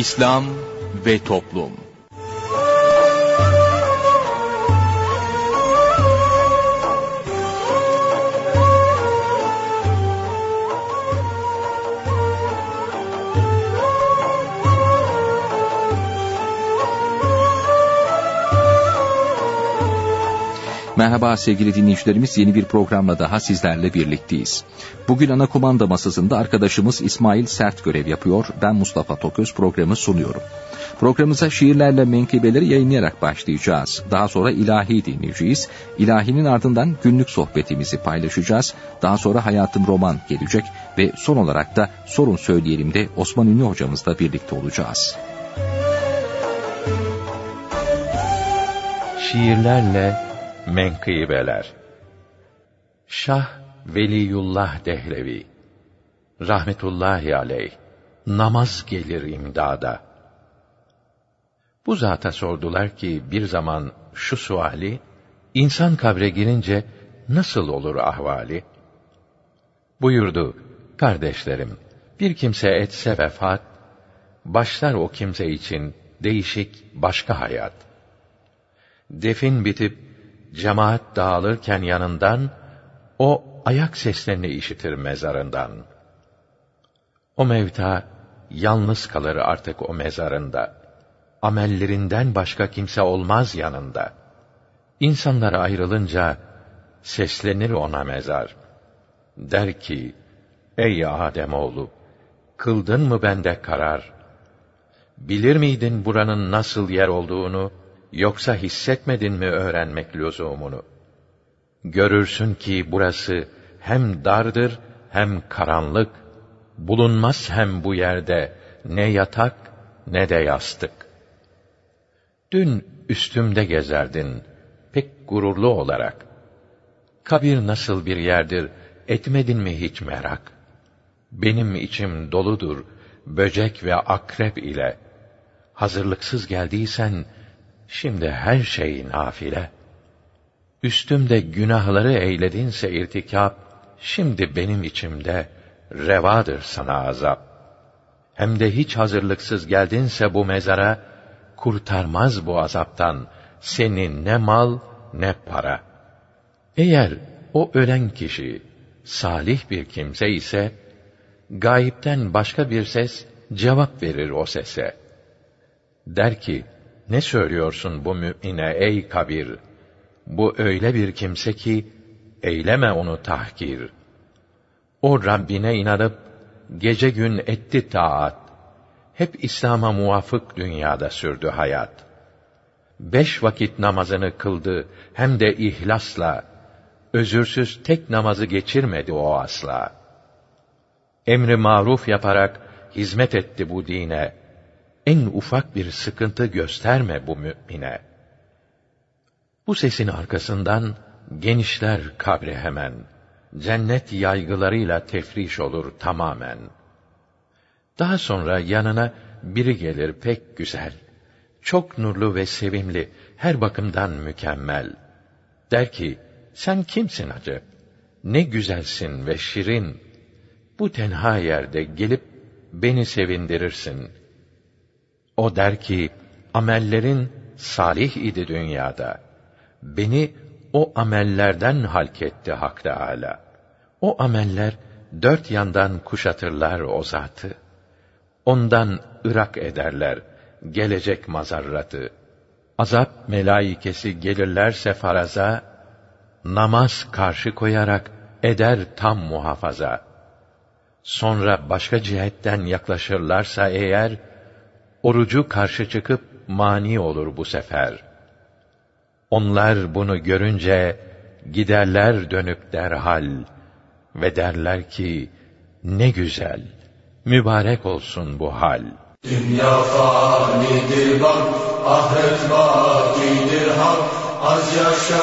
İslam ve Toplum Merhaba sevgili dinleyicilerimiz yeni bir programla daha sizlerle birlikteyiz. Bugün ana kumanda masasında arkadaşımız İsmail Sert görev yapıyor. Ben Mustafa Toköz programı sunuyorum. Programımıza şiirlerle menkıbeleri yayınlayarak başlayacağız. Daha sonra ilahi dinleyeceğiz. İlahinin ardından günlük sohbetimizi paylaşacağız. Daha sonra Hayatım Roman gelecek ve son olarak da Sorun Söyleyelim de Osman Ünlü hocamızla birlikte olacağız. Şiirlerle Menkıbeler Şah Veliyullah Dehlevi Rahmetullahi aleyh Namaz gelir imdada Bu zata sordular ki bir zaman şu suali insan kabre girince nasıl olur ahvali? Buyurdu, kardeşlerim, bir kimse etse vefat, başlar o kimse için değişik başka hayat. Defin bitip cemaat dağılırken yanından, o ayak seslerini işitir mezarından. O mevta, yalnız kalır artık o mezarında. Amellerinden başka kimse olmaz yanında. İnsanlar ayrılınca, seslenir ona mezar. Der ki, ey Adem oğlu, kıldın mı bende karar? Bilir miydin buranın nasıl yer olduğunu? Yoksa hissetmedin mi öğrenmek lüzumunu? Görürsün ki burası hem dardır hem karanlık. Bulunmaz hem bu yerde ne yatak ne de yastık. Dün üstümde gezerdin pek gururlu olarak. Kabir nasıl bir yerdir etmedin mi hiç merak? Benim içim doludur böcek ve akrep ile. Hazırlıksız geldiysen Şimdi her şey nafile. Üstümde günahları eyledinse irtikap, şimdi benim içimde revadır sana azap. Hem de hiç hazırlıksız geldinse bu mezara, kurtarmaz bu azaptan seni ne mal ne para. Eğer o ölen kişi salih bir kimse ise, gayipten başka bir ses cevap verir o sese. Der ki, ne söylüyorsun bu mümine ey kabir? Bu öyle bir kimse ki, eyleme onu tahkir. O Rabbine inanıp, gece gün etti taat. Hep İslam'a muvafık dünyada sürdü hayat. Beş vakit namazını kıldı, hem de ihlasla. Özürsüz tek namazı geçirmedi o asla. Emri maruf yaparak hizmet etti bu dine en ufak bir sıkıntı gösterme bu mümine. Bu sesin arkasından genişler kabre hemen. Cennet yaygılarıyla tefriş olur tamamen. Daha sonra yanına biri gelir pek güzel. Çok nurlu ve sevimli, her bakımdan mükemmel. Der ki, sen kimsin acı? Ne güzelsin ve şirin. Bu tenha yerde gelip beni sevindirirsin.'' O der ki, amellerin salih idi dünyada. Beni o amellerden halketti Hak Teâlâ. O ameller dört yandan kuşatırlar o zatı. Ondan ırak ederler gelecek mazarratı. Azap melaikesi gelirlerse faraza, namaz karşı koyarak eder tam muhafaza. Sonra başka cihetten yaklaşırlarsa eğer, orucu karşı çıkıp mani olur bu sefer. Onlar bunu görünce giderler dönüp derhal ve derler ki ne güzel, mübarek olsun bu hal. Dünya fanidir bak, ahiret bakidir hak. Az yaşa,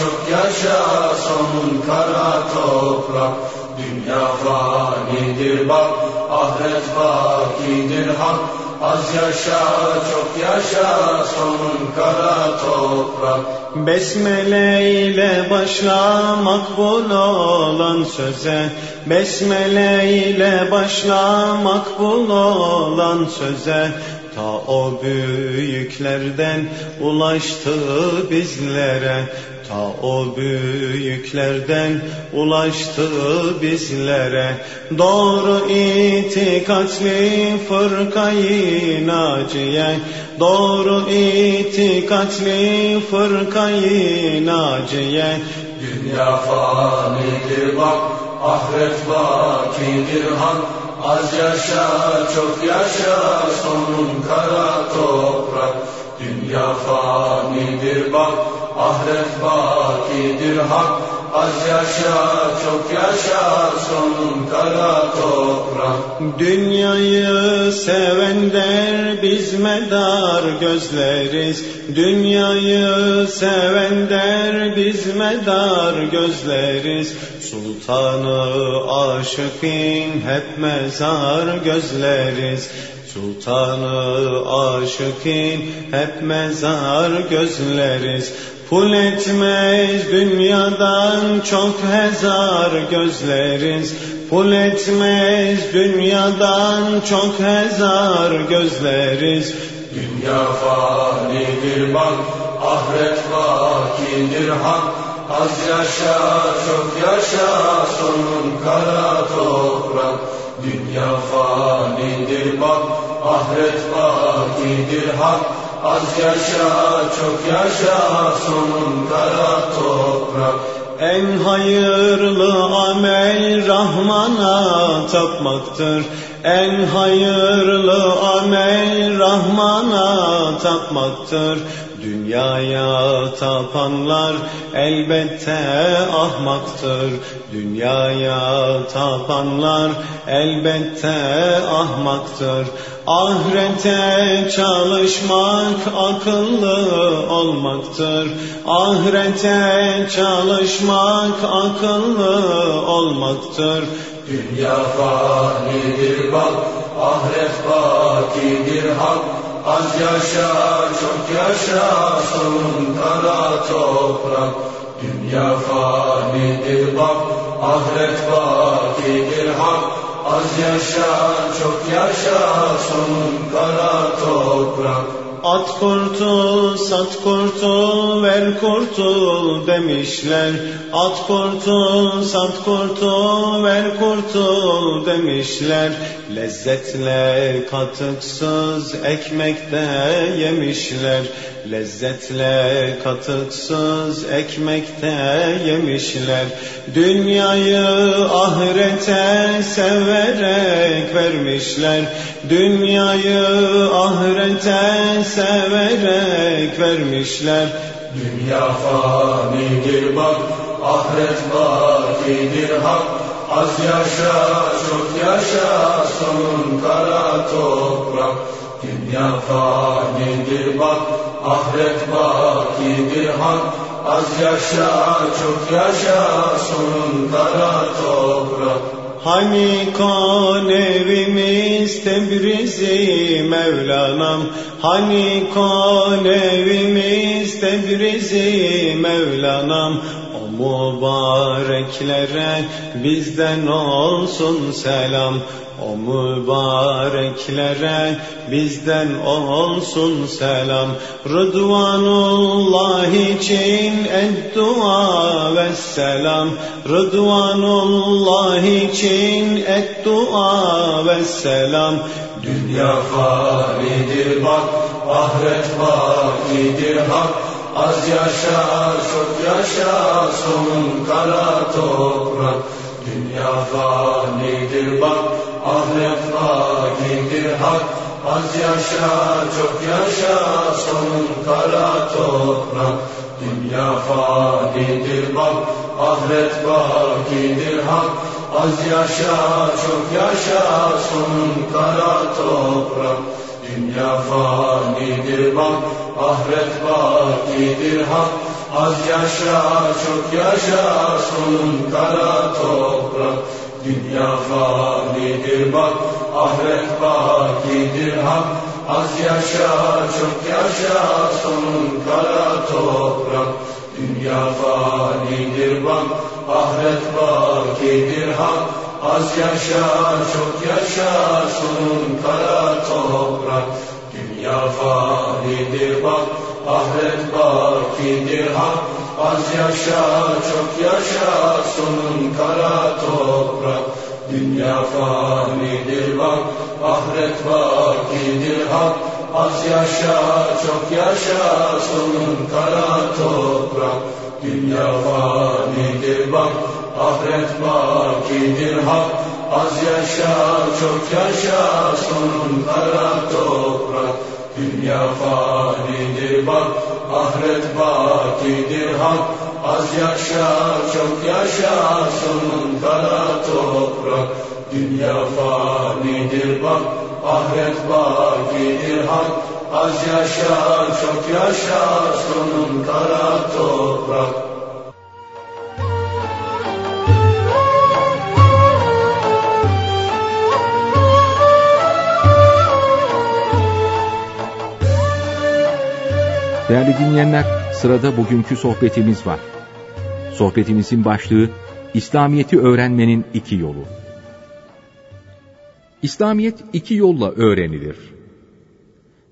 çok yaşa, sonun kara toprak. Dünya fanidir bak, ahiret bakidir hak. Az yaşa çok yaşa sonun kara toprak. Besmele ile başla makbul olan söze. Besmele ile başla makbul olan söze. Ta o büyüklerden ulaştı bizlere Ta o büyüklerden ulaştı bizlere. Doğru itikatli fırkayı naciye. Doğru itikatli fırkayı naciye. Dünya fanidir bak Ahiret bakidir hak Az yaşa çok yaşa sonun kara toprak Dünya fanidir bak Ahiret bakidir hak. Az yaşa çok yaşa sonun kara toprak. Dünyayı seven der biz medar gözleriz. Dünyayı seven der biz medar gözleriz. Sultanı aşıkın hep mezar gözleriz Sultanı aşıkın hep mezar gözleriz. Pul etmez dünyadan çok hezar gözleriz. Pul etmez dünyadan çok hezar gözleriz. Dünya fanidir bak Ahiret bakidir hak Az yaşa çok yaşa sonun kara toprak Dünya fanidir bak Ahiret bakidir hak Az yaşa çok yaşa sonun kara toprak En hayırlı amel Rahman'a tapmaktır. En hayırlı amel Rahman'a tapmaktır. Dünyaya tapanlar elbette ahmaktır. Dünyaya tapanlar elbette ahmaktır. Ahirete çalışmak akıllı olmaktır. Ahirete çalışmak akıllı olmaktır. Dünya fanidir bak Ahiret bakidir hak Az yaşa çok yaşa sonun kara toprak Dünya fanidir bak Ahiret bakidir hak Az yaşa çok yaşa sonun kara toprak At kurtul, sat kurtul, ver kurtul demişler. At kurtul, sat kurtul, ver kurtul demişler. Lezzetle katıksız ekmekte yemişler. Lezzetle katıksız ekmekte yemişler. Dünyayı ahirete severek vermişler. Dünyayı ahirete severek vermişler. Dünya fanidir bak Ahiret bakidir hak Az yaşa çok yaşa sonun kara toprak. Dünya fanidir bak Ahiret bakidir hak. Az yaşa çok yaşa sonun kara toprak. Hani kan evimiz Tebrizi Mevlanam? Hani kan evimiz Tebrizi Mevlanam mübareklere bizden olsun selam. O mübareklere bizden olsun selam. Rıdvanullah için eddua ve selam. Rıdvanullah için eddua ve selam. Dünya fanidir bak Ahiret bakidir hak Az yaşa çok yaşa sonun kara toprak Dünya fanidir bak Ahiret bakidir hak. Az yaşa çok yaşa sonun kara toprak Dünya fanidir bak Ahiret bakidir hak. Az yaşa çok yaşa sonun kara toprak Dünya fanidir bak Ahiret bakidir hak. Az yaşa çok yaşa sonun kara toprak. Dünya fanidir bak Ahiret bakidir hak. Az yaşa çok yaşa sonun kara toprak. Dünya fanidir bak Ahiret bakidir hak. Az yaşa çok yaşa sonun kara toprak fanidir bak Ahiret bakidir hak. Az yaşa çok yaşa sonun kara toprak. Dünya fanidir bak Ahiret bakidir hak. Az yaşa çok yaşa sonun kara toprak. Dünya fanidir bak Ahiret bakidir hak. Az yaşa çok yaşa sonun kara toprak Dünya fanidir bak ahiret bakidir hak. Az yaşa çok yaşa sonun kara toprak. Dünya fanidir bak ahiret bakidir hak. Az yaşa çok yaşa sonun kara toprak Değerli dinleyenler, sırada bugünkü sohbetimiz var. Sohbetimizin başlığı İslamiyeti öğrenmenin iki yolu. İslamiyet iki yolla öğrenilir.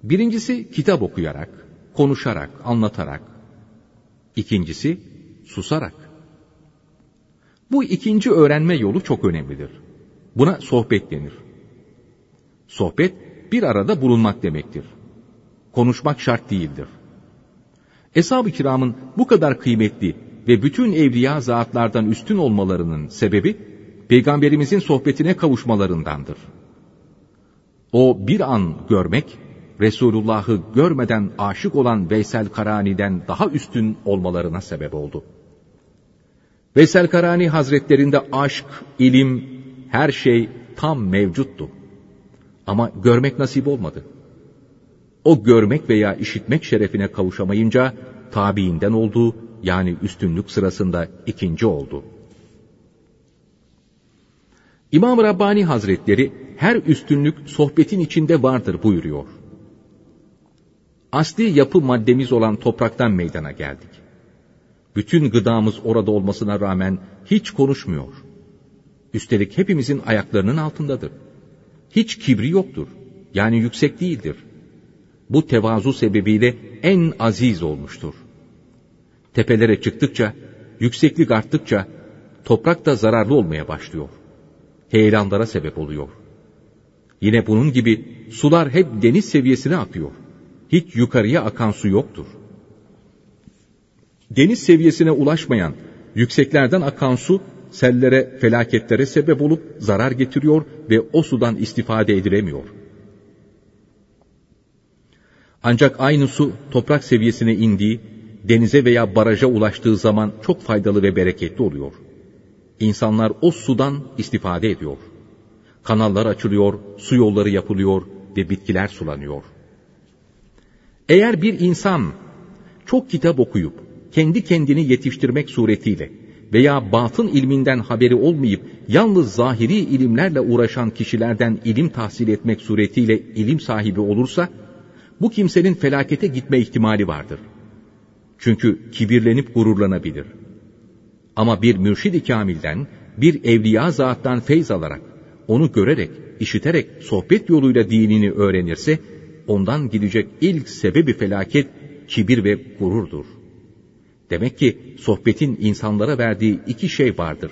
Birincisi kitap okuyarak, konuşarak, anlatarak. İkincisi susarak. Bu ikinci öğrenme yolu çok önemlidir. Buna sohbet denir. Sohbet bir arada bulunmak demektir. Konuşmak şart değildir. Eshab-ı kiramın bu kadar kıymetli ve bütün evliya zatlardan üstün olmalarının sebebi, Peygamberimizin sohbetine kavuşmalarındandır. O bir an görmek, Resulullah'ı görmeden aşık olan Veysel Karani'den daha üstün olmalarına sebep oldu. Veysel Karani hazretlerinde aşk, ilim, her şey tam mevcuttu. Ama görmek nasip olmadı o görmek veya işitmek şerefine kavuşamayınca tabiinden oldu yani üstünlük sırasında ikinci oldu. İmam Rabbani Hazretleri her üstünlük sohbetin içinde vardır buyuruyor. Asli yapı maddemiz olan topraktan meydana geldik. Bütün gıdamız orada olmasına rağmen hiç konuşmuyor. Üstelik hepimizin ayaklarının altındadır. Hiç kibri yoktur. Yani yüksek değildir bu tevazu sebebiyle en aziz olmuştur. Tepelere çıktıkça, yükseklik arttıkça toprak da zararlı olmaya başlıyor. Heyelanlara sebep oluyor. Yine bunun gibi sular hep deniz seviyesine akıyor. Hiç yukarıya akan su yoktur. Deniz seviyesine ulaşmayan, yükseklerden akan su sellere, felaketlere sebep olup zarar getiriyor ve o sudan istifade edilemiyor.'' Ancak aynı su toprak seviyesine indiği, denize veya baraja ulaştığı zaman çok faydalı ve bereketli oluyor. İnsanlar o sudan istifade ediyor. Kanallar açılıyor, su yolları yapılıyor ve bitkiler sulanıyor. Eğer bir insan çok kitap okuyup kendi kendini yetiştirmek suretiyle veya batın ilminden haberi olmayıp yalnız zahiri ilimlerle uğraşan kişilerden ilim tahsil etmek suretiyle ilim sahibi olursa, bu kimsenin felakete gitme ihtimali vardır. Çünkü kibirlenip gururlanabilir. Ama bir mürşid-i kamilden, bir evliya zattan feyz alarak, onu görerek, işiterek sohbet yoluyla dinini öğrenirse, ondan gidecek ilk sebebi felaket kibir ve gururdur. Demek ki sohbetin insanlara verdiği iki şey vardır.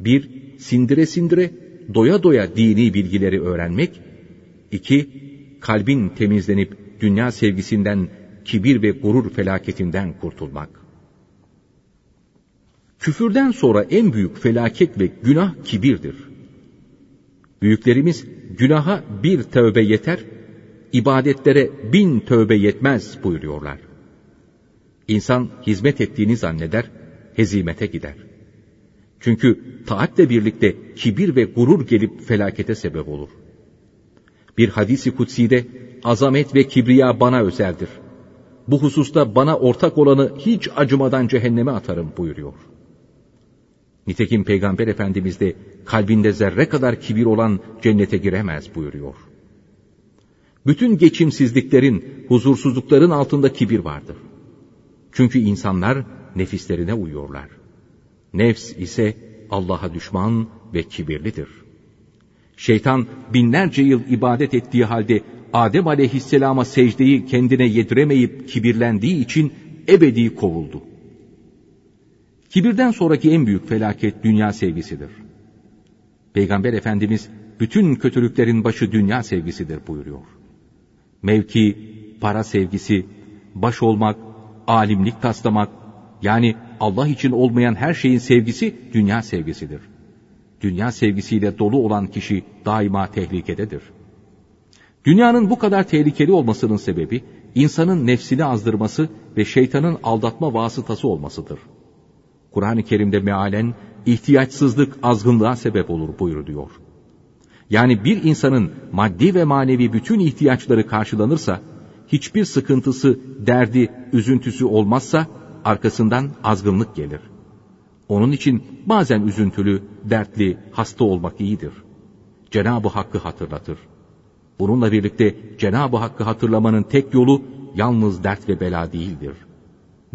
Bir, sindire sindire, doya doya dini bilgileri öğrenmek. İki, kalbin temizlenip dünya sevgisinden, kibir ve gurur felaketinden kurtulmak. Küfürden sonra en büyük felaket ve günah kibirdir. Büyüklerimiz günaha bir tövbe yeter, ibadetlere bin tövbe yetmez buyuruyorlar. İnsan hizmet ettiğini zanneder, hezimete gider. Çünkü taatle birlikte kibir ve gurur gelip felakete sebep olur. Bir hadisi kutsi'de azamet ve kibriya bana özeldir. Bu hususta bana ortak olanı hiç acımadan cehenneme atarım buyuruyor. Nitekim Peygamber Efendimiz de kalbinde zerre kadar kibir olan cennete giremez buyuruyor. Bütün geçimsizliklerin, huzursuzlukların altında kibir vardır. Çünkü insanlar nefislerine uyuyorlar. Nefs ise Allah'a düşman ve kibirlidir. Şeytan binlerce yıl ibadet ettiği halde Adem aleyhisselama secdeyi kendine yediremeyip kibirlendiği için ebedi kovuldu. Kibirden sonraki en büyük felaket dünya sevgisidir. Peygamber Efendimiz bütün kötülüklerin başı dünya sevgisidir buyuruyor. Mevki, para sevgisi, baş olmak, alimlik taslamak, yani Allah için olmayan her şeyin sevgisi dünya sevgisidir. Dünya sevgisiyle dolu olan kişi daima tehlikededir. Dünyanın bu kadar tehlikeli olmasının sebebi insanın nefsini azdırması ve şeytanın aldatma vasıtası olmasıdır. Kur'an-ı Kerim'de mealen ihtiyaçsızlık azgınlığa sebep olur buyuruyor. Yani bir insanın maddi ve manevi bütün ihtiyaçları karşılanırsa, hiçbir sıkıntısı, derdi, üzüntüsü olmazsa arkasından azgınlık gelir. Onun için bazen üzüntülü, dertli, hasta olmak iyidir. Cenab-ı Hakk'ı hatırlatır. Bununla birlikte Cenab-ı Hakk'ı hatırlamanın tek yolu yalnız dert ve bela değildir.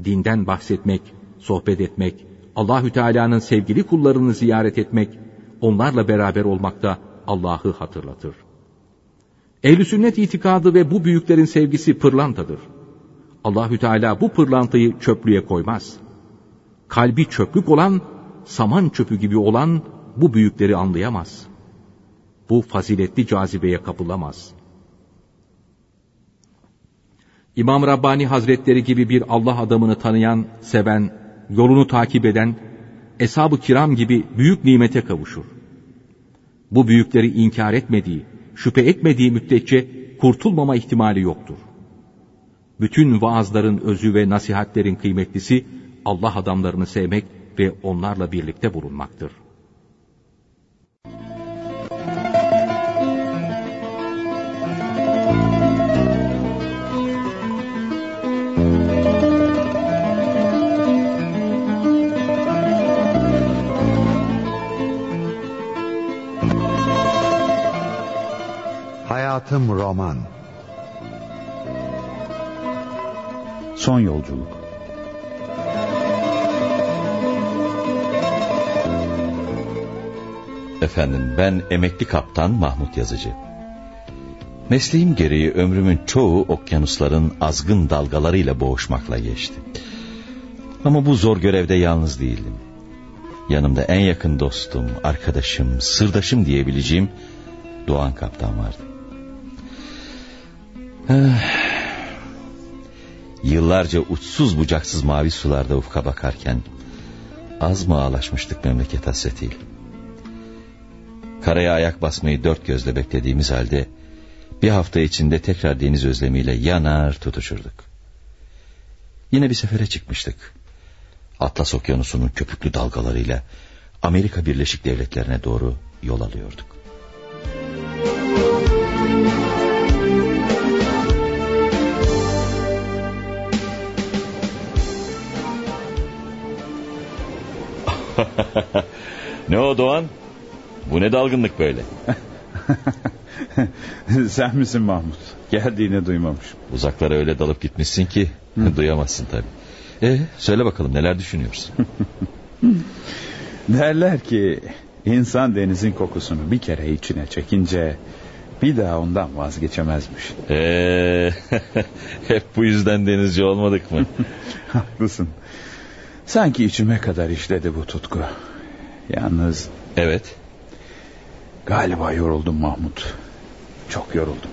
Dinden bahsetmek, sohbet etmek, Allahü Teala'nın sevgili kullarını ziyaret etmek, onlarla beraber olmakta Allah'ı hatırlatır. Ehl-i sünnet itikadı ve bu büyüklerin sevgisi pırlantadır. Allahü Teala bu pırlantayı çöplüğe koymaz. Kalbi çöplük olan, saman çöpü gibi olan bu büyükleri anlayamaz. Bu faziletli cazibeye kapılamaz. İmam Rabbani Hazretleri gibi bir Allah adamını tanıyan, seven, yolunu takip eden, eshab-ı kiram gibi büyük nimete kavuşur. Bu büyükleri inkar etmediği, şüphe etmediği müddetçe kurtulmama ihtimali yoktur. Bütün vaazların özü ve nasihatlerin kıymetlisi Allah adamlarını sevmek ve onlarla birlikte bulunmaktır. Hayatım Roman Son Yolculuk Efendim ben emekli kaptan Mahmut Yazıcı. Mesleğim gereği ömrümün çoğu okyanusların azgın dalgalarıyla boğuşmakla geçti. Ama bu zor görevde yalnız değildim. Yanımda en yakın dostum, arkadaşım, sırdaşım diyebileceğim Doğan Kaptan vardı. Yıllarca uçsuz bucaksız mavi sularda ufka bakarken az mı ağlaşmıştık memleket hasretiyle. Karaya ayak basmayı dört gözle beklediğimiz halde bir hafta içinde tekrar deniz özlemiyle yanar tutuşurduk. Yine bir sefere çıkmıştık. Atlas Okyanusu'nun köpüklü dalgalarıyla Amerika Birleşik Devletleri'ne doğru yol alıyorduk. ne o Doğan? Bu ne dalgınlık böyle? Sen misin Mahmut? Geldiğini duymamışım. Uzaklara öyle dalıp gitmişsin ki duyamazsın tabii. E, söyle bakalım neler düşünüyorsun? Derler ki insan denizin kokusunu bir kere içine çekince bir daha ondan vazgeçemezmiş. Ee, hep bu yüzden denizci olmadık mı? Haklısın. Sanki içime kadar işledi bu tutku. Yalnız... Evet. Galiba yoruldum Mahmut. Çok yoruldum.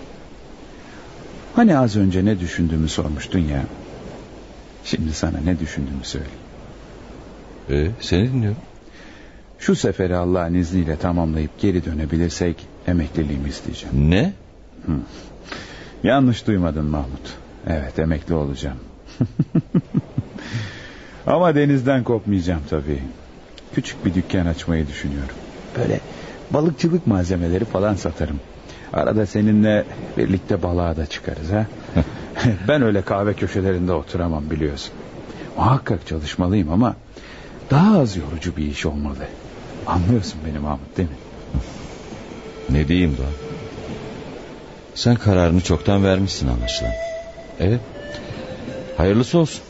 Hani az önce ne düşündüğümü sormuştun ya. Şimdi sana ne düşündüğümü söyleyeyim. Ee, seni dinliyorum. Şu seferi Allah'ın izniyle tamamlayıp geri dönebilirsek emekliliğimi isteyeceğim. Ne? Hı. Yanlış duymadın Mahmut. Evet emekli olacağım. Ama denizden kopmayacağım tabii. Küçük bir dükkan açmayı düşünüyorum. Böyle balıkçılık malzemeleri falan satarım. Arada seninle birlikte balığa da çıkarız ha. ben öyle kahve köşelerinde oturamam biliyorsun. Muhakkak çalışmalıyım ama daha az yorucu bir iş olmalı. Anlıyorsun beni Mahmut değil mi? Ne diyeyim Doğan? Sen kararını çoktan vermişsin anlaşılan. Evet. Hayırlısı olsun.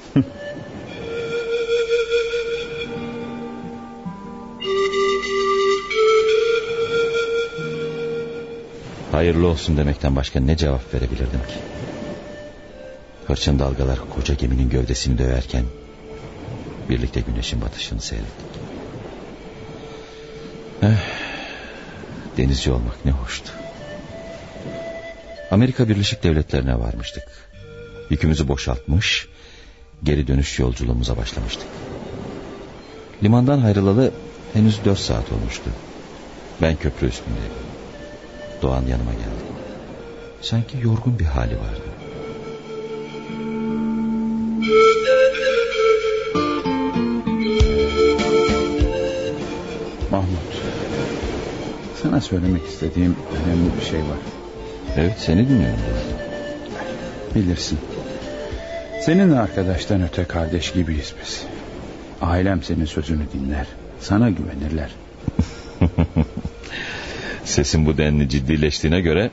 Hayırlı olsun demekten başka ne cevap verebilirdim ki? Hırçın dalgalar koca geminin gövdesini döverken birlikte güneşin batışını seyrettik. Eh, denizci olmak ne hoştu. Amerika Birleşik Devletleri'ne varmıştık. Yükümüzü boşaltmış, geri dönüş yolculuğumuza başlamıştık. Limandan ayrılalı henüz dört saat olmuştu. Ben köprü üstündeyim. Doğan yanıma geldi. Sanki yorgun bir hali vardı. Mahmut. Sana söylemek istediğim önemli bir şey var. Evet seni dinliyorum. Bilirsin. Senin arkadaştan öte kardeş gibiyiz biz. Ailem senin sözünü dinler. Sana güvenirler. Sesin bu denli ciddileştiğine göre...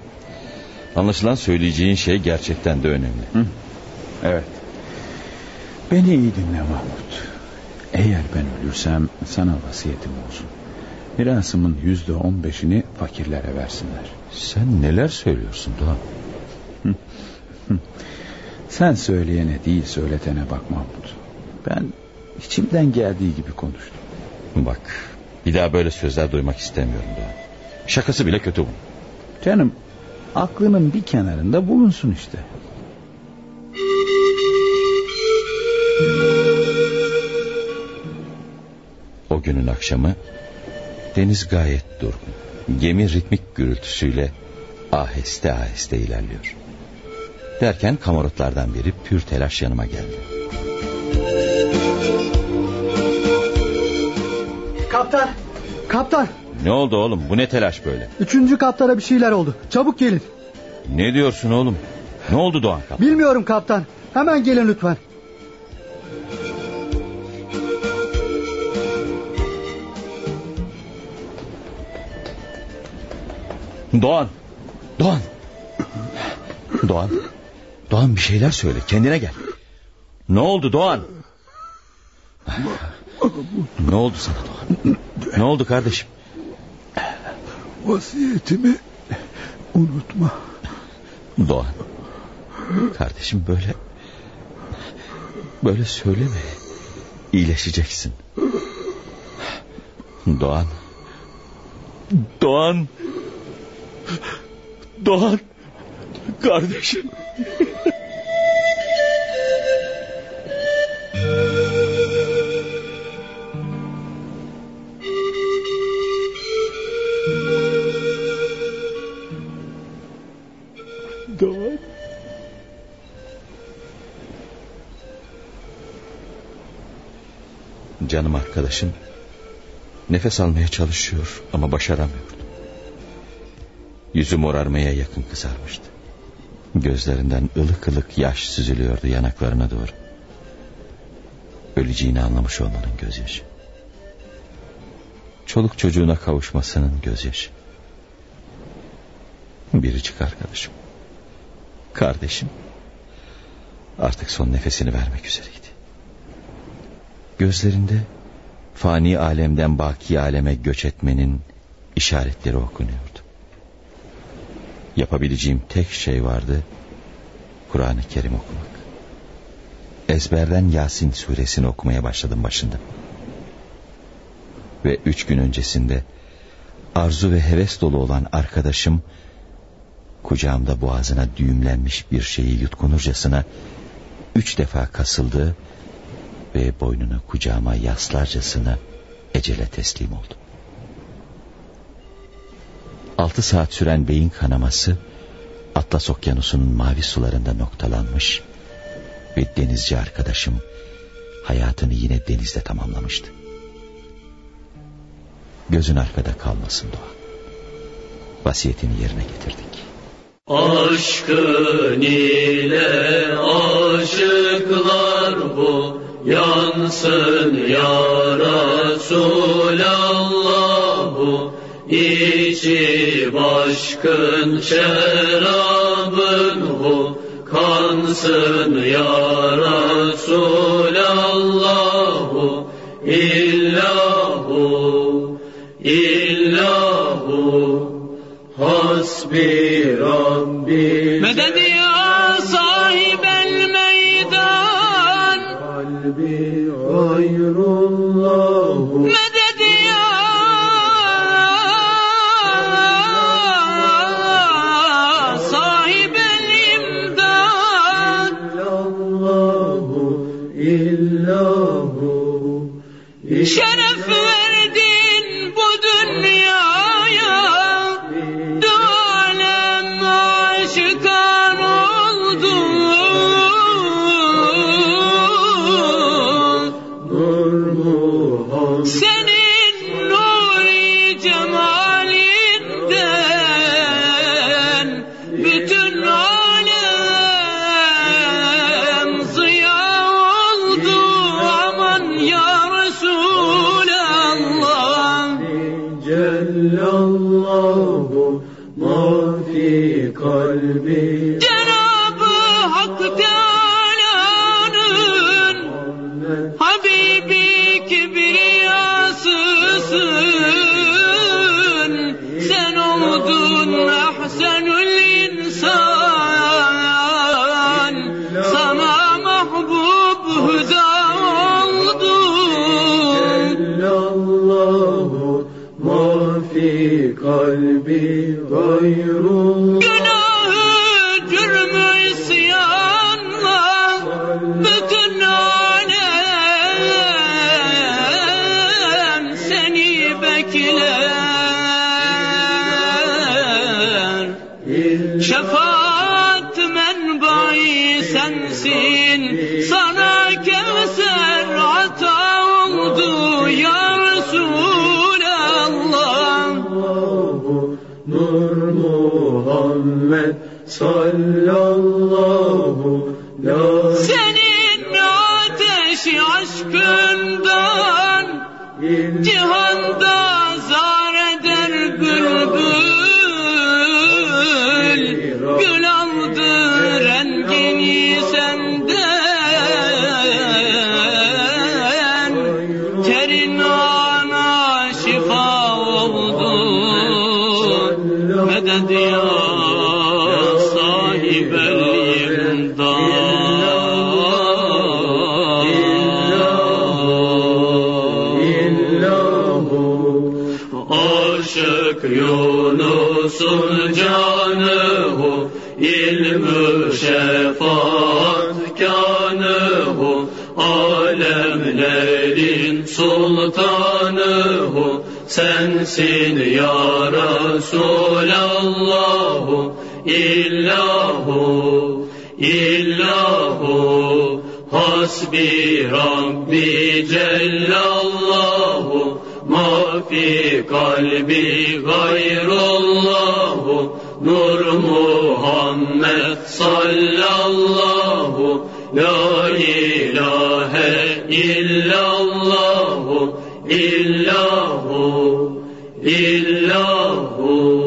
...anlaşılan söyleyeceğin şey gerçekten de önemli. Hı? Evet. Beni iyi dinle Mahmut. Eğer ben ölürsem sana vasiyetim olsun. Mirasımın yüzde on beşini fakirlere versinler. Sen neler söylüyorsun Doğan? Sen söyleyene değil söyletene bak Mahmut. Ben içimden geldiği gibi konuştum. Bak bir daha böyle sözler duymak istemiyorum Doğan. Şakası bile kötü bu. Canım aklının bir kenarında bulunsun işte. O günün akşamı deniz gayet durgun. Gemi ritmik gürültüsüyle aheste aheste ilerliyor. Derken kamarotlardan biri pür telaş yanıma geldi. Kaptan, kaptan. Ne oldu oğlum bu ne telaş böyle? Üçüncü kaptana bir şeyler oldu. Çabuk gelin. Ne diyorsun oğlum? Ne oldu Doğan kaptan? Bilmiyorum kaptan. Hemen gelin lütfen. Doğan. Doğan. Doğan. Doğan bir şeyler söyle kendine gel. Ne oldu Doğan? Ne oldu sana Doğan? Ne oldu kardeşim? Vasiyetimi unutma. Doğan. Kardeşim böyle... Böyle söyleme. İyileşeceksin. Doğan. Doğan. Doğan. Kardeşim. Canım arkadaşım nefes almaya çalışıyor ama başaramıyordu. Yüzü morarmaya yakın kızarmıştı. Gözlerinden ılık ılık yaş süzülüyordu yanaklarına doğru. Öleceğini anlamış olmanın gözyaşı. Çoluk çocuğuna kavuşmasının gözyaşı. Biricik arkadaşım. Kardeşim. Artık son nefesini vermek üzereydi. Gözlerinde fani alemden baki aleme göç etmenin işaretleri okunuyordu. Yapabileceğim tek şey vardı. Kur'an-ı Kerim okumak. Ezberden Yasin suresini okumaya başladım başında. Ve üç gün öncesinde arzu ve heves dolu olan arkadaşım kucağımda boğazına düğümlenmiş bir şeyi yutkunurcasına üç defa kasıldı ve boynunu kucağıma yaslarcasına ecele teslim oldu. Altı saat süren beyin kanaması Atlas Okyanusu'nun mavi sularında noktalanmış ve denizci arkadaşım hayatını yine denizde tamamlamıştı. Gözün arkada kalmasın Doğa. Vasiyetini yerine getirdik. Aşkın ile aşıklar bu yansın ya Resulallah bu içi başkın şerabın bu kansın ya Resulallah bu illahu illahu hasbi Cellallahu ma fi kalbi Terin ana şifa oldu. Medet ya sahibel illahu Aşık Yunus'un canıhu ilmü alemlerin sultanıhu sensin ya Resulallahu. İllahu illahu hasbi rabbi cellallahu. Ma fi kalbi gayrullahu. Nur Muhammed sallallahu. La ilahe illallahu illahu illahu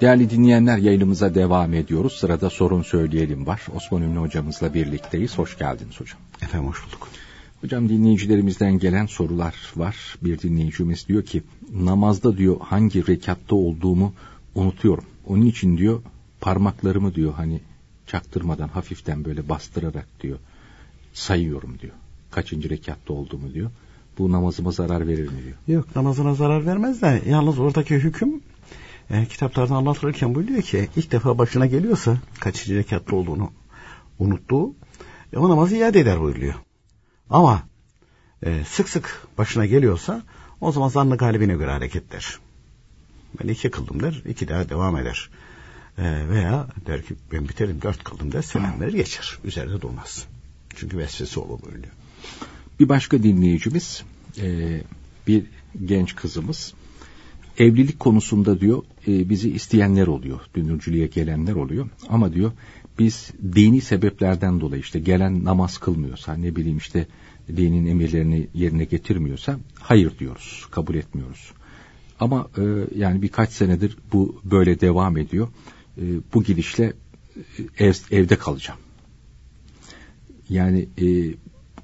Değerli dinleyenler yayınımıza devam ediyoruz. Sırada sorun söyleyelim var. Osman Ünlü hocamızla birlikteyiz. Hoş geldiniz hocam. Efendim hoş bulduk. Hocam dinleyicilerimizden gelen sorular var. Bir dinleyicimiz diyor ki namazda diyor hangi rekatta olduğumu unutuyorum. Onun için diyor parmaklarımı diyor hani çaktırmadan hafiften böyle bastırarak diyor sayıyorum diyor. Kaçıncı rekatta olduğumu diyor. Bu namazıma zarar verir mi diyor. Yok namazına zarar vermez de yalnız oradaki hüküm e, kitaplarda anlatılırken buyuruyor ki ilk defa başına geliyorsa kaçıncı rekatta olduğunu unuttuğu e, o namazı iade eder buyuruyor. Ama e, sık sık başına geliyorsa o zaman zannı galibine göre hareket der. Ben iki kıldım der, iki daha devam eder. E, veya der ki ben biterim dört kıldım der, selam verir geçer. Üzerinde durmaz. Çünkü vesvese olur buyuruyor. Bir başka dinleyicimiz e, bir genç kızımız evlilik konusunda diyor e, bizi isteyenler oluyor. Dünürcülüğe gelenler oluyor. Ama diyor biz dini sebeplerden dolayı işte gelen namaz kılmıyorsa ne bileyim işte dinin emirlerini yerine getirmiyorsa hayır diyoruz. Kabul etmiyoruz. Ama e, yani birkaç senedir bu böyle devam ediyor. E, bu gidişle e, ev, evde kalacağım. Yani e,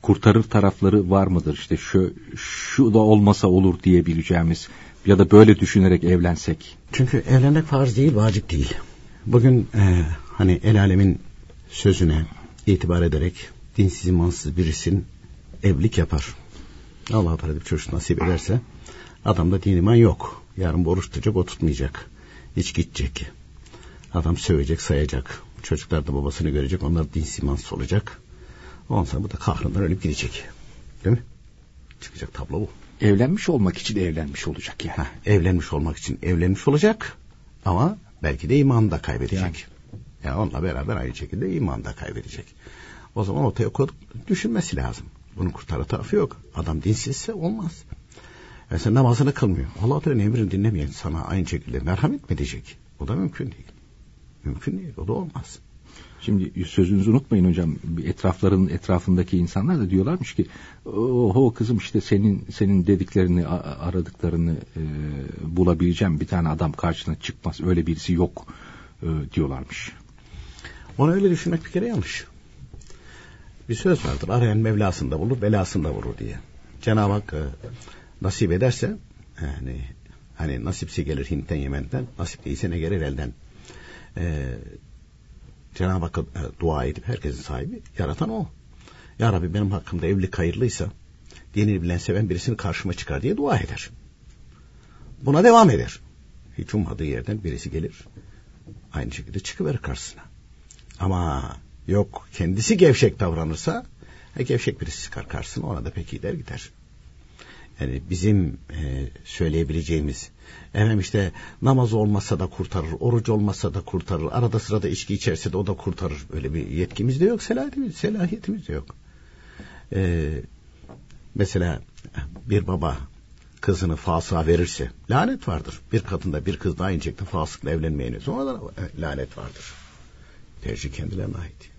kurtarır tarafları var mıdır? İşte şu, şu da olmasa olur diyebileceğimiz ya da böyle düşünerek evlensek. Çünkü evlenmek farz değil, vacip değil. Bugün e, hani el alemin sözüne itibar ederek dinsiz imansız birisin evlilik yapar. Allah Teala bir çocuk nasip ederse adamda din iman yok. Yarın bu oruç tutacak o tutmayacak. Hiç gidecek. Adam sövecek sayacak. Çocuklar da babasını görecek onlar dinsiz imansız olacak. Ondan sonra bu da kahrından ölüp gidecek. Değil mi? Çıkacak tablo bu. Evlenmiş olmak için evlenmiş olacak yani. Heh, evlenmiş olmak için evlenmiş olacak ama belki de imanı da kaybedecek. Yani. Yani onunla beraber aynı şekilde imanı da kaybedecek. O zaman ortaya koyduk düşünmesi lazım. Bunun kurtarı tarafı yok. Adam dinsizse olmaz. Yani sen namazını kılmıyor. Allah Teala emrini dinlemeyen sana aynı şekilde merhamet mi edecek? O da mümkün değil. Mümkün değil. O da olmaz. Şimdi sözünüzü unutmayın hocam. Etrafların etrafındaki insanlar da diyorlarmış ki oho kızım işte senin senin dediklerini aradıklarını e, bulabileceğim bir tane adam karşına çıkmaz. Öyle birisi yok e, diyorlarmış. Onu öyle düşünmek bir kere yanlış. Bir söz vardır. Arayan Mevlasında bulur, belasında vurur diye. Cenab-ı Hak e, nasip ederse yani hani nasipse gelir Hint'ten Yemen'den, nasip değilse ne gelir elden. Ee, Cenab-ı Hakk'a e, dua edip herkesin sahibi yaratan o. Ya Rabbi benim hakkımda evlilik hayırlıysa dinini bilen seven birisini karşıma çıkar diye dua eder. Buna devam eder. Hiç ummadığı yerden birisi gelir. Aynı şekilde çıkıverir karşısına. Ama yok kendisi gevşek davranırsa e, gevşek birisi çıkar karşısına ona da pek gider gider. Yani bizim e, söyleyebileceğimiz efendim işte namaz olmasa da kurtarır, oruç olmasa da kurtarır, arada sırada içki içerse de o da kurtarır. Öyle bir yetkimiz de yok, selahiyetimiz, selahiyetimiz de yok. Ee, mesela bir baba kızını fasığa verirse lanet vardır. Bir kadında bir kız da aynı şekilde fasıkla evlenmeyene sonra da lanet vardır. Tercih kendilerine ait.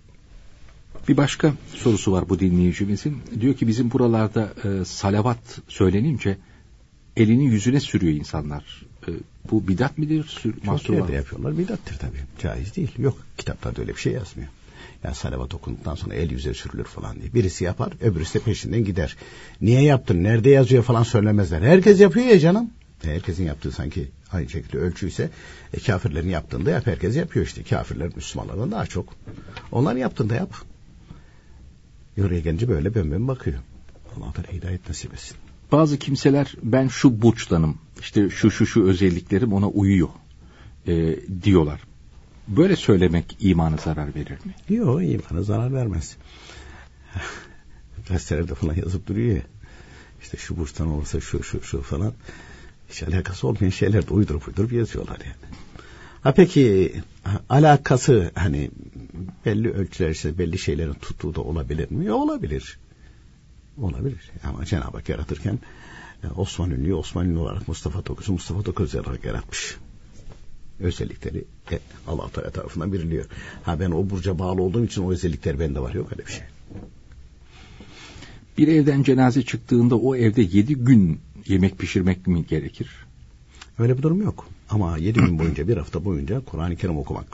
Bir başka sorusu var bu dinleyicimizin. Diyor ki bizim buralarda e, salavat söylenince elini yüzüne sürüyor insanlar. E, bu bidat midir? Sür, Çok yerde yapıyorlar. Bidattır tabii. Caiz değil. Yok. Kitaplarda öyle bir şey yazmıyor. Yani salavat okunduktan sonra el yüze sürülür falan diye. Birisi yapar, öbürüsü de peşinden gider. Niye yaptın, nerede yazıyor falan söylemezler. Herkes yapıyor ya canım. Herkesin yaptığı sanki aynı şekilde ölçüyse e, kafirlerin yaptığında yap. Herkes yapıyor işte. Kafirler Müslümanlardan daha çok. Onların yaptığında yap. Oraya gelince böyle bön bakıyor. Allah da hidayet nasip etsin. Bazı kimseler ben şu burçtanım, işte şu şu şu özelliklerim ona uyuyor e, diyorlar. Böyle söylemek imana zarar verir mi? Yok imana zarar vermez. Gazetelerde falan yazıp duruyor ya. İşte şu burçtan olursa şu şu şu falan. Hiç alakası olmayan şeyler de uydurup uydurup yazıyorlar yani. Ha peki alakası hani belli ölçüler işte belli şeylerin tuttuğu da olabilir mi? Olabilir. Olabilir. Ama Cenab-ı Hak yaratırken e, Osman Ünlü'yü Osman Ünlü olarak Mustafa Tokuz'u Mustafa Tokuz olarak yaratmış. Özellikleri e, Allah Teala tarafından biriliyor. Ha ben o burca bağlı olduğum için o özellikler bende var. Yok öyle bir şey. Bir evden cenaze çıktığında o evde yedi gün yemek pişirmek mi gerekir? Öyle bir durum yok. Ama yedi gün boyunca bir hafta boyunca Kur'an-ı Kerim okumak,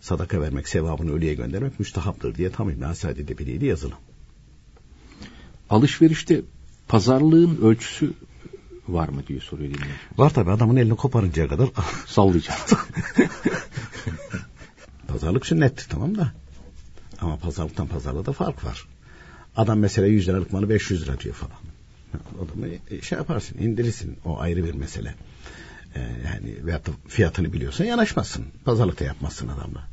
sadaka vermek, sevabını ölüye göndermek müstahaptır diye tam İbn-i Hasadet'de biriydi yazılı. Alışverişte pazarlığın ölçüsü var mı diye soruyor dinleyici. Var tabi adamın elini koparıncaya kadar. Sallayacağım. Pazarlık sünnettir tamam da. Ama pazarlıktan pazarlığa da fark var. Adam mesela 100 liralık malı 500 lira diyor falan. Adamı şey yaparsın indirirsin o ayrı bir mesele. Ee, yani veyahut da fiyatını biliyorsan yanaşmazsın. Pazarlık da yapmazsın adamla.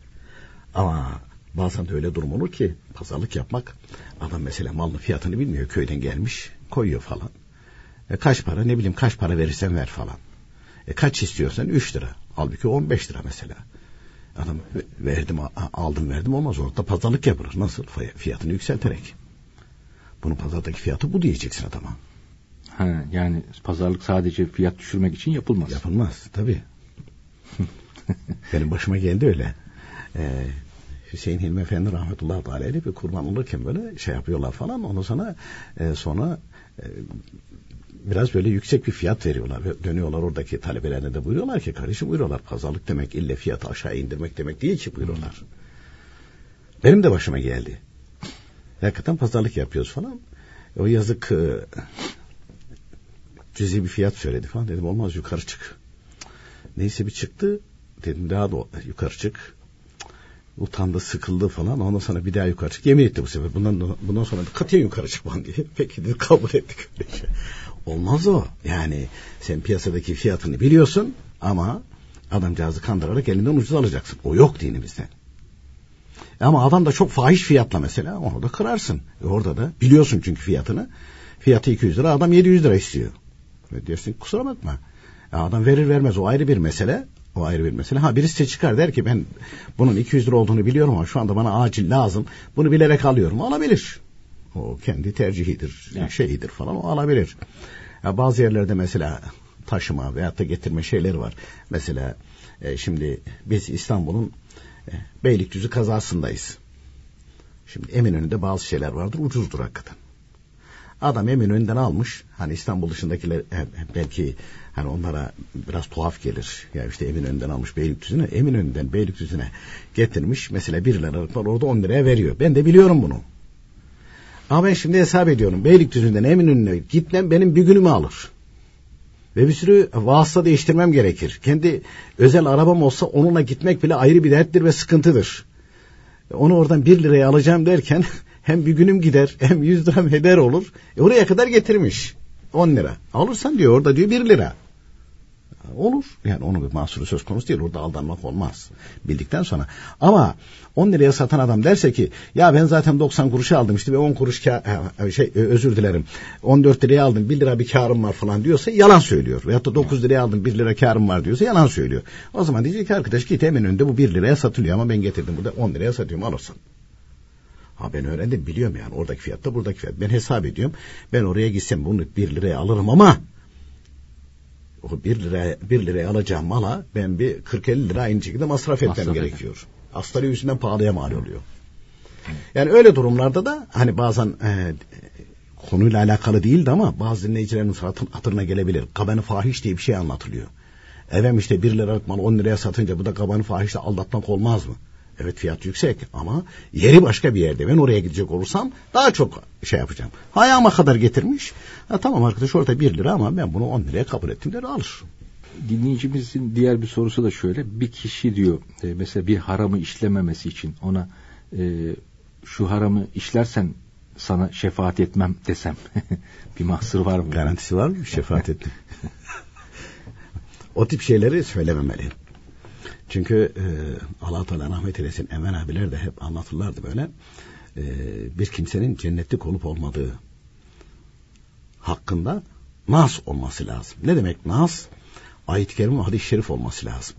Ama bazen de öyle durum olur ki pazarlık yapmak adam mesela malın fiyatını bilmiyor köyden gelmiş koyuyor falan. E, kaç para ne bileyim kaç para verirsen ver falan. E, kaç istiyorsan 3 lira. Halbuki 15 lira mesela. Adam verdim aldım verdim olmaz orada pazarlık yapılır. Nasıl? Fiyatını yükselterek. Bunun pazardaki fiyatı bu diyeceksin adama. Ha, yani pazarlık sadece fiyat düşürmek için yapılmaz. Yapılmaz tabii. Benim başıma geldi öyle. Ee, Hüseyin Hilmi Efendi rahmetullahi aleyh bir kurban olurken böyle şey yapıyorlar falan. Ondan sonra e, sonra e, biraz böyle yüksek bir fiyat veriyorlar. Ve dönüyorlar oradaki talebelerine de buyuruyorlar ki kardeşim buyuruyorlar pazarlık demek ille fiyatı aşağı indirmek demek değil ki buyuruyorlar. Benim de başıma geldi. Hakikaten pazarlık yapıyoruz falan. O yazık e, cüzi bir fiyat söyledi falan. Dedim olmaz yukarı çık. Neyse bir çıktı. Dedim daha da yukarı çık. Utandı, sıkıldı falan. Ondan sonra bir daha yukarı çık. Yemin etti bu sefer. Bundan, bundan sonra katiyen yukarı çıkmam diye. Peki dedi kabul ettik öyle. Olmaz o. Yani sen piyasadaki fiyatını biliyorsun ama adamcağızı kandırarak elinden ucuz alacaksın. O yok dinimizde. Ama adam da çok fahiş fiyatla mesela onu da kırarsın. E orada da biliyorsun çünkü fiyatını. Fiyatı 200 lira adam 700 lira istiyor. Ve diyorsun kusura bakma. Ya adam verir vermez o ayrı bir mesele. O ayrı bir mesele. Ha birisi çıkar der ki ben bunun 200 lira olduğunu biliyorum ama şu anda bana acil lazım. Bunu bilerek alıyorum. Alabilir. O kendi tercihidir, Evet. şeyidir falan o alabilir. Ya bazı yerlerde mesela taşıma veyahut da getirme şeyleri var. Mesela e, şimdi biz İstanbul'un e, Beylikdüzü kazasındayız. Şimdi Eminönü'nde bazı şeyler vardır ucuzdur hakikaten. Adam Eminönü'nden almış. Hani İstanbul dışındakiler belki hani onlara biraz tuhaf gelir. Ya işte Eminönü'nden almış Beylikdüzü'ne. Eminönü'nden Beylikdüzü'ne getirmiş. Mesela 1 liralık var orada 10 liraya veriyor. Ben de biliyorum bunu. Ama ben şimdi hesap ediyorum. Beylikdüzü'nden Eminönü'ne gitmem benim bir günümü alır. Ve bir sürü vasıta değiştirmem gerekir. Kendi özel arabam olsa onunla gitmek bile ayrı bir derttir ve sıkıntıdır. Onu oradan bir liraya alacağım derken hem bir günüm gider hem yüz liram heder olur. E oraya kadar getirmiş. 10 lira. Alırsan diyor orada diyor bir lira. Olur. Yani onun bir mahsuru söz konusu değil. Orada aldanmak olmaz. Bildikten sonra. Ama 10 liraya satan adam derse ki ya ben zaten 90 kuruşa aldım işte ve 10 kuruş ka- şey e, özür dilerim 14 liraya aldım 1 lira bir karım var falan diyorsa yalan söylüyor. Veyahut da 9 liraya aldım 1 lira karım var diyorsa yalan söylüyor. O zaman diyecek ki arkadaş git hemen önünde bu 1 liraya satılıyor ama ben getirdim burada 10 liraya satıyorum alırsın. Ha ben öğrendim biliyorum yani oradaki fiyat da buradaki fiyat. Ben hesap ediyorum. Ben oraya gitsem bunu 1 liraya alırım ama o 1 liraya 1 liraya alacağım mala ben bir 40-50 lira aynı şekilde masraf etmem Masraf gerekiyor. Astarı yüzünden pahalıya mal oluyor. Yani öyle durumlarda da hani bazen e, konuyla alakalı değildi ama bazı dinleyicilerin hatır- hatırına gelebilir. Kabanı fahiş diye bir şey anlatılıyor. Efendim işte 1 liralık mal 10 liraya satınca bu da kabanı fahişle aldatmak olmaz mı? Evet fiyat yüksek ama yeri başka bir yerde. Ben oraya gidecek olursam daha çok şey yapacağım. Ayağıma kadar getirmiş. Ha, tamam arkadaş orada 1 lira ama ben bunu 10 liraya kabul ettim der alır. Dinleyicimizin diğer bir sorusu da şöyle. Bir kişi diyor e, mesela bir haramı işlememesi için ona e, şu haramı işlersen sana şefaat etmem desem bir mahsur var mı? Garantisi var mı? Şefaat ettim. o tip şeyleri söylememeli. Çünkü e, Allah Teala rahmet eylesin Emen abiler de hep anlatırlardı böyle. E, bir kimsenin cennetlik olup olmadığı hakkında nas olması lazım. Ne demek nas? Ayet-i kerime ve hadis-i şerif olması lazım.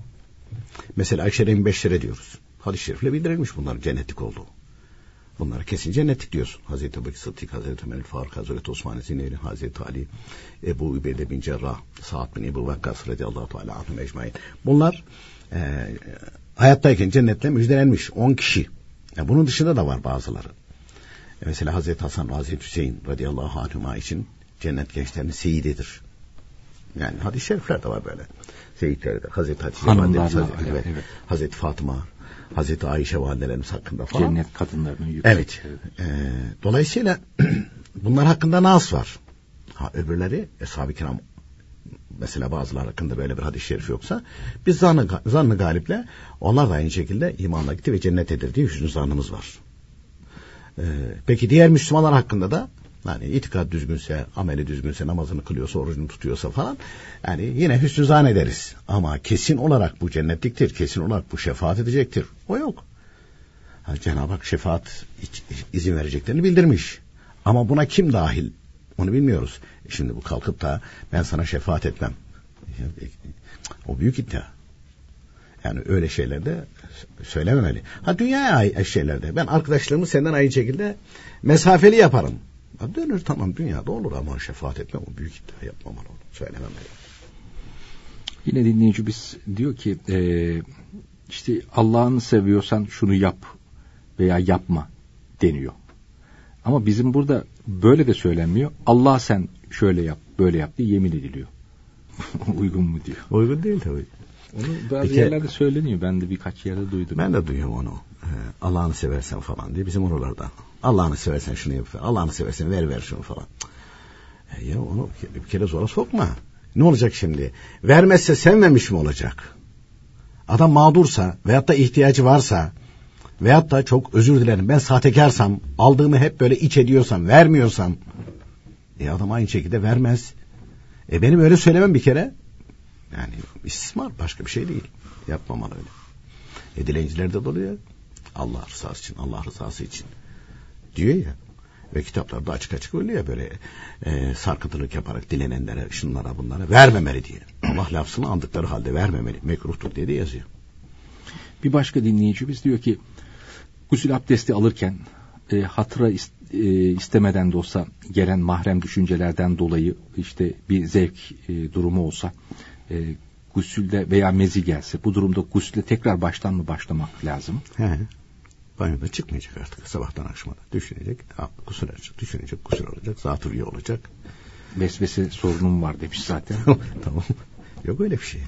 Mesela Ayşe'nin beşlere diyoruz. Hadis-i şerifle bildirilmiş bunların cennetlik olduğu. Bunlara kesin cennetlik diyorsun. Hazreti Ebu Sıddık, Hazreti Ömer Faruk, Hazreti Osman Zineyri, Hazreti Ali, Ebu Übeyde bin Cerrah, Sa'd bin Ebu Vakkas radıyallahu teala anhum ecmain. Bunlar e, hayattayken cennetle müjdelenmiş 10 kişi. Ya bunun dışında da var bazıları. E, mesela Hazreti Hasan, Hazreti Hüseyin radıyallahu anhuma için cennet gençlerinin seyididir. Yani hadis-i şerifler de var böyle. Seyitlerde Hazreti Hatice validemiz, Hazreti, evet, evet. Hazreti Fatıma, Hazreti Ayşe validelerimiz hakkında falan. Cennet kadınlarının yüksek. Evet. Ee, dolayısıyla bunlar hakkında nas var. Ha öbürleri Eshab-ı Kiram mesela bazıları hakkında böyle bir hadis-i şerif yoksa biz zannı, zannı galiple onlar da aynı şekilde imanla gitti ve cennetedir diye hüsnü zannımız var. Ee, peki diğer Müslümanlar hakkında da yani itikad düzgünse, ameli düzgünse, namazını kılıyorsa, orucunu tutuyorsa falan yani yine hüsnü zannederiz. Ama kesin olarak bu cennetliktir, kesin olarak bu şefaat edecektir. O yok. Ha, Cenab-ı Hak şefaat izin vereceklerini bildirmiş. Ama buna kim dahil onu bilmiyoruz. E Şimdi bu kalkıp da ben sana şefaat etmem. E, O büyük iddia. Yani öyle şeylerde söylememeli. Ha dünyaya ait şeylerde ben arkadaşlarımı senden aynı şekilde mesafeli yaparım. Ha, dönür tamam dünyada olur ama şefaat etmem o büyük iddia yapmamalı onu söylememeli. Yine dinleyicimiz diyor ki e, işte Allah'ını seviyorsan şunu yap veya yapma deniyor. Ama bizim burada böyle de söylenmiyor. Allah sen şöyle yap böyle yap diye yemin ediliyor. Uygun mu diyor. Uygun değil tabii. Onu bazı Peki- yerlerde söyleniyor. Ben de birkaç yerde duydum. Ben de duyuyorum onu. Ee, Allah'ını seversen falan diye bizim oralarda. Allah'ını seversen şunu yap. Allah'ını seversen ver ver şunu falan. E ya onu bir kere zora sokma. Ne olacak şimdi? Vermezse sevmemiş mi olacak? Adam mağdursa veyahut da ihtiyacı varsa veyahut da çok özür dilerim ben sahtekarsam aldığımı hep böyle iç ediyorsam vermiyorsam e adam aynı şekilde vermez. E benim öyle söylemem bir kere yani istismar başka bir şey değil. Yapmamalı öyle. E dilencilerde dolu ya. Allah rızası için, Allah rızası için diyor ya. Ve kitaplarda açık açık öyle ya böyle e, sarkıntılık yaparak dilenenlere, şunlara bunlara vermemeli diye. Allah lafzını andıkları halde vermemeli. Mekruhtur diye de yazıyor. Bir başka dinleyicimiz diyor ki gusül abdesti alırken e, hatıra ist- e, istemeden de olsa gelen mahrem düşüncelerden dolayı işte bir zevk e, durumu olsa e, gusülde veya mezi gelse bu durumda gusüle tekrar baştan mı başlamak lazım? He. Banyoda çıkmayacak artık sabahtan akşama da. Düşünecek, kusur olacak, düşünecek, kusur olacak, zatürre olacak. Vesvese sorunum var demiş zaten. tamam. Yok öyle bir şey.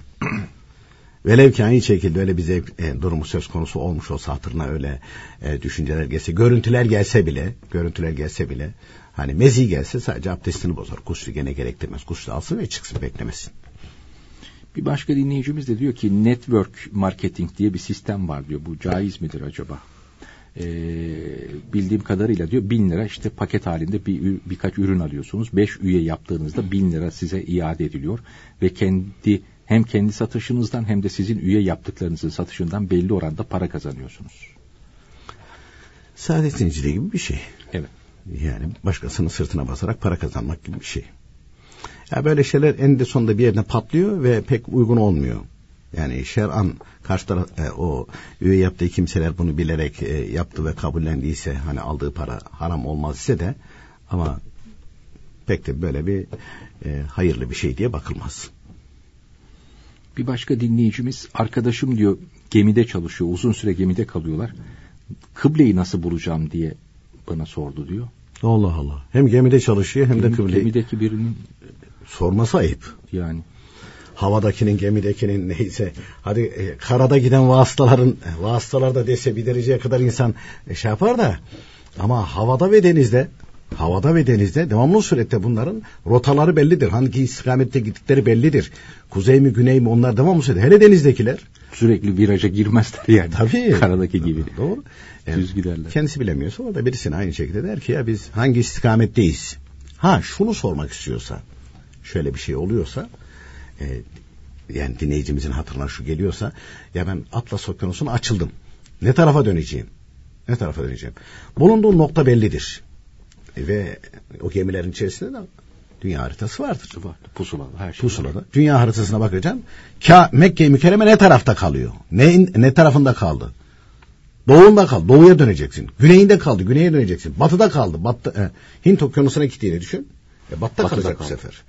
Velev ki aynı şekilde öyle bir zevk e, durumu söz konusu olmuş olsa hatırına öyle e, düşünceler gelse, görüntüler gelse bile, görüntüler gelse bile hani mezi gelse sadece abdestini bozar. Gusül gene gerektirmez. Gusül alsın ve çıksın beklemesin. Bir başka dinleyicimiz de diyor ki network marketing diye bir sistem var diyor. Bu caiz midir acaba? Ee, bildiğim kadarıyla diyor bin lira işte paket halinde bir birkaç ürün alıyorsunuz. Beş üye yaptığınızda bin lira size iade ediliyor ve kendi hem kendi satışınızdan hem de sizin üye yaptıklarınızın satışından belli oranda para kazanıyorsunuz. Saadet zinciri gibi bir şey. Evet. Yani başkasının sırtına basarak para kazanmak gibi bir şey. Ya böyle şeyler eninde sonunda bir yerine patlıyor ve pek uygun olmuyor. Yani şer'an karşı taraf, e, o üye yaptığı kimseler bunu bilerek e, yaptı ve kabullendiyse hani aldığı para haram olmaz ise de ama pek de böyle bir e, hayırlı bir şey diye bakılmaz. Bir başka dinleyicimiz arkadaşım diyor gemide çalışıyor. Uzun süre gemide kalıyorlar. Kıbleyi nasıl bulacağım diye bana sordu diyor. Allah Allah. Hem gemide çalışıyor hem de Gemi- kıble. Gemideki birinin Sorması ayıp. yani havadakinin gemidekinin neyse hadi e, karada giden vasıtaların e, vasıtalar da dese bir dereceye kadar insan e, şey yapar da ama havada ve denizde havada ve denizde devamlı surette bunların rotaları bellidir. Hangi istikamette gittikleri bellidir. Kuzey mi güney mi onlar devamlı surette. Hele denizdekiler. sürekli viraja girmezler yani. Tabii. Karadaki gibi. Doğru. Düz giderler. Kendisi bilemiyorsa orada birisine aynı şekilde der ki ya biz hangi istikametteyiz? Ha şunu sormak istiyorsa şöyle bir şey oluyorsa e, yani dinleyicimizin hatırına şu geliyorsa ya ben Atlas Okyanusu'na açıldım. Ne tarafa döneceğim? Ne tarafa döneceğim? Bulunduğun nokta bellidir. Ve o gemilerin içerisinde de dünya haritası vardır. Var. Pusula her şey. Pusulada. Dünya haritasına bakacaksın. Ka Mekke-i Mükerreme ne tarafta kalıyor? Ne, ne tarafında kaldı? Doğunda kaldı. Doğuya döneceksin. Güneyinde kaldı. Güneye döneceksin. Batıda kaldı. Batı, e, Hint okyanusuna gittiğini düşün. E, batıda, Batıda kalacak bu kaldı. sefer.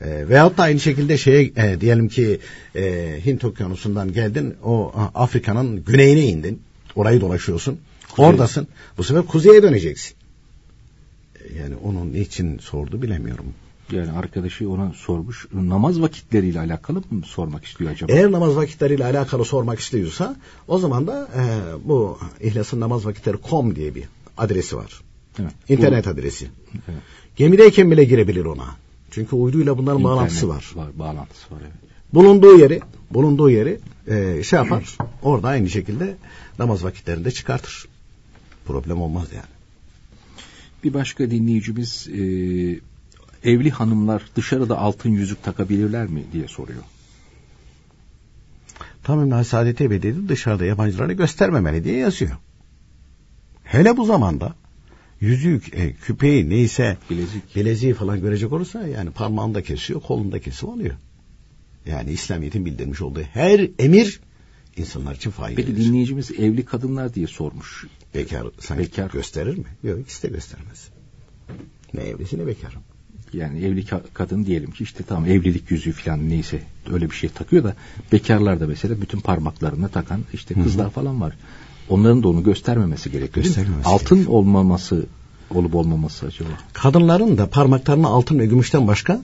E, veyahut da aynı şekilde şeye e, diyelim ki e, Hint okyanusundan geldin. O Afrika'nın güneyine indin. Orayı dolaşıyorsun. Oradasın. Bu sefer kuzeye döneceksin. Yani onun niçin sordu bilemiyorum. Yani arkadaşı ona sormuş. Namaz vakitleriyle alakalı mı sormak istiyor acaba? Eğer namaz vakitleriyle alakalı sormak istiyorsa o zaman da e, bu İhlas'ın namaz vakitleri.com diye bir adresi var. Evet. İnternet adresi. Evet. Gemideyken bile girebilir ona. Çünkü uyduyla bunların İnternet bağlantısı var. var. Bağlantısı var evet. Bulunduğu yeri, bulunduğu yeri e, şey yapar. Orada aynı şekilde namaz vakitlerinde çıkartır. Problem olmaz yani. Bir başka dinleyicimiz e, evli hanımlar dışarıda altın yüzük takabilirler mi diye soruyor. Tamamen Saadet Ebedi'de dışarıda yabancılara göstermemeli diye yazıyor. Hele bu zamanda yüzük, e, küpeyi neyse Bilezik. bileziği falan görecek olursa yani parmağında kesiyor, kolunda kesim oluyor. Yani İslamiyet'in bildirmiş olduğu her emir insanlar için Peki faydalıdır. dinleyicimiz evli kadınlar diye sormuş. Bekar sanki Bekar. gösterir mi? Yok ikisi de göstermez. Ne evlisi ne bekar. Yani evli ka- kadın diyelim ki işte tamam evlilik yüzüğü falan neyse öyle bir şey takıyor da bekarlar da mesela bütün parmaklarına takan işte kızlar falan var. Onların da onu göstermemesi gerekiyor. Göstermemesi Altın gerekiyor. olmaması olup olmaması acaba. Kadınların da parmaklarına altın ve gümüşten başka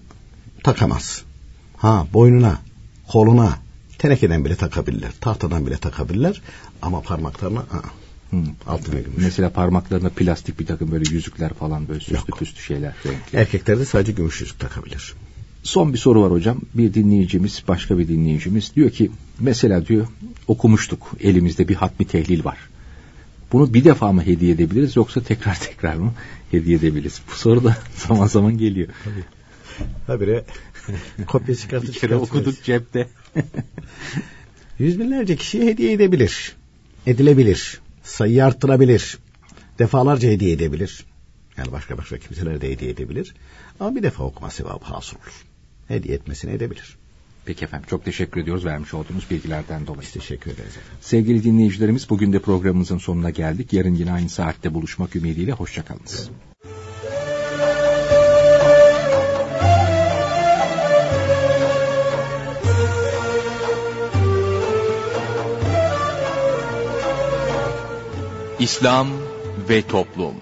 takamaz. Ha boynuna, koluna, tenekeden bile takabilirler. Tahtadan bile takabilirler. Ama parmaklarına aa, Altın ve gümüş. Mesela parmaklarına plastik bir takım böyle yüzükler falan böyle süslü püslü şeyler. Renkli. Erkekler de sadece gümüş yüzük takabilir. Son bir soru var hocam. Bir dinleyicimiz, başka bir dinleyicimiz diyor ki mesela diyor okumuştuk elimizde bir hatmi tehlil var. Bunu bir defa mı hediye edebiliriz yoksa tekrar tekrar mı hediye edebiliriz? Bu soru da zaman zaman geliyor. Habire kopya çıkartıp Bir kere okuduk cepte. Yüz binlerce kişiye hediye edebilir. Edilebilir. Sayıyı arttırabilir. Defalarca hediye edebilir. Yani başka başka kimseler de hediye edebilir. Ama bir defa okuma sevabı hasıl olur. Hediye etmesini edebilir. Peki efendim çok teşekkür ediyoruz vermiş olduğunuz bilgilerden dolayı. Biz teşekkür ederiz efendim. Sevgili dinleyicilerimiz bugün de programımızın sonuna geldik. Yarın yine aynı saatte buluşmak ümidiyle hoşçakalınız. İslam ve Toplum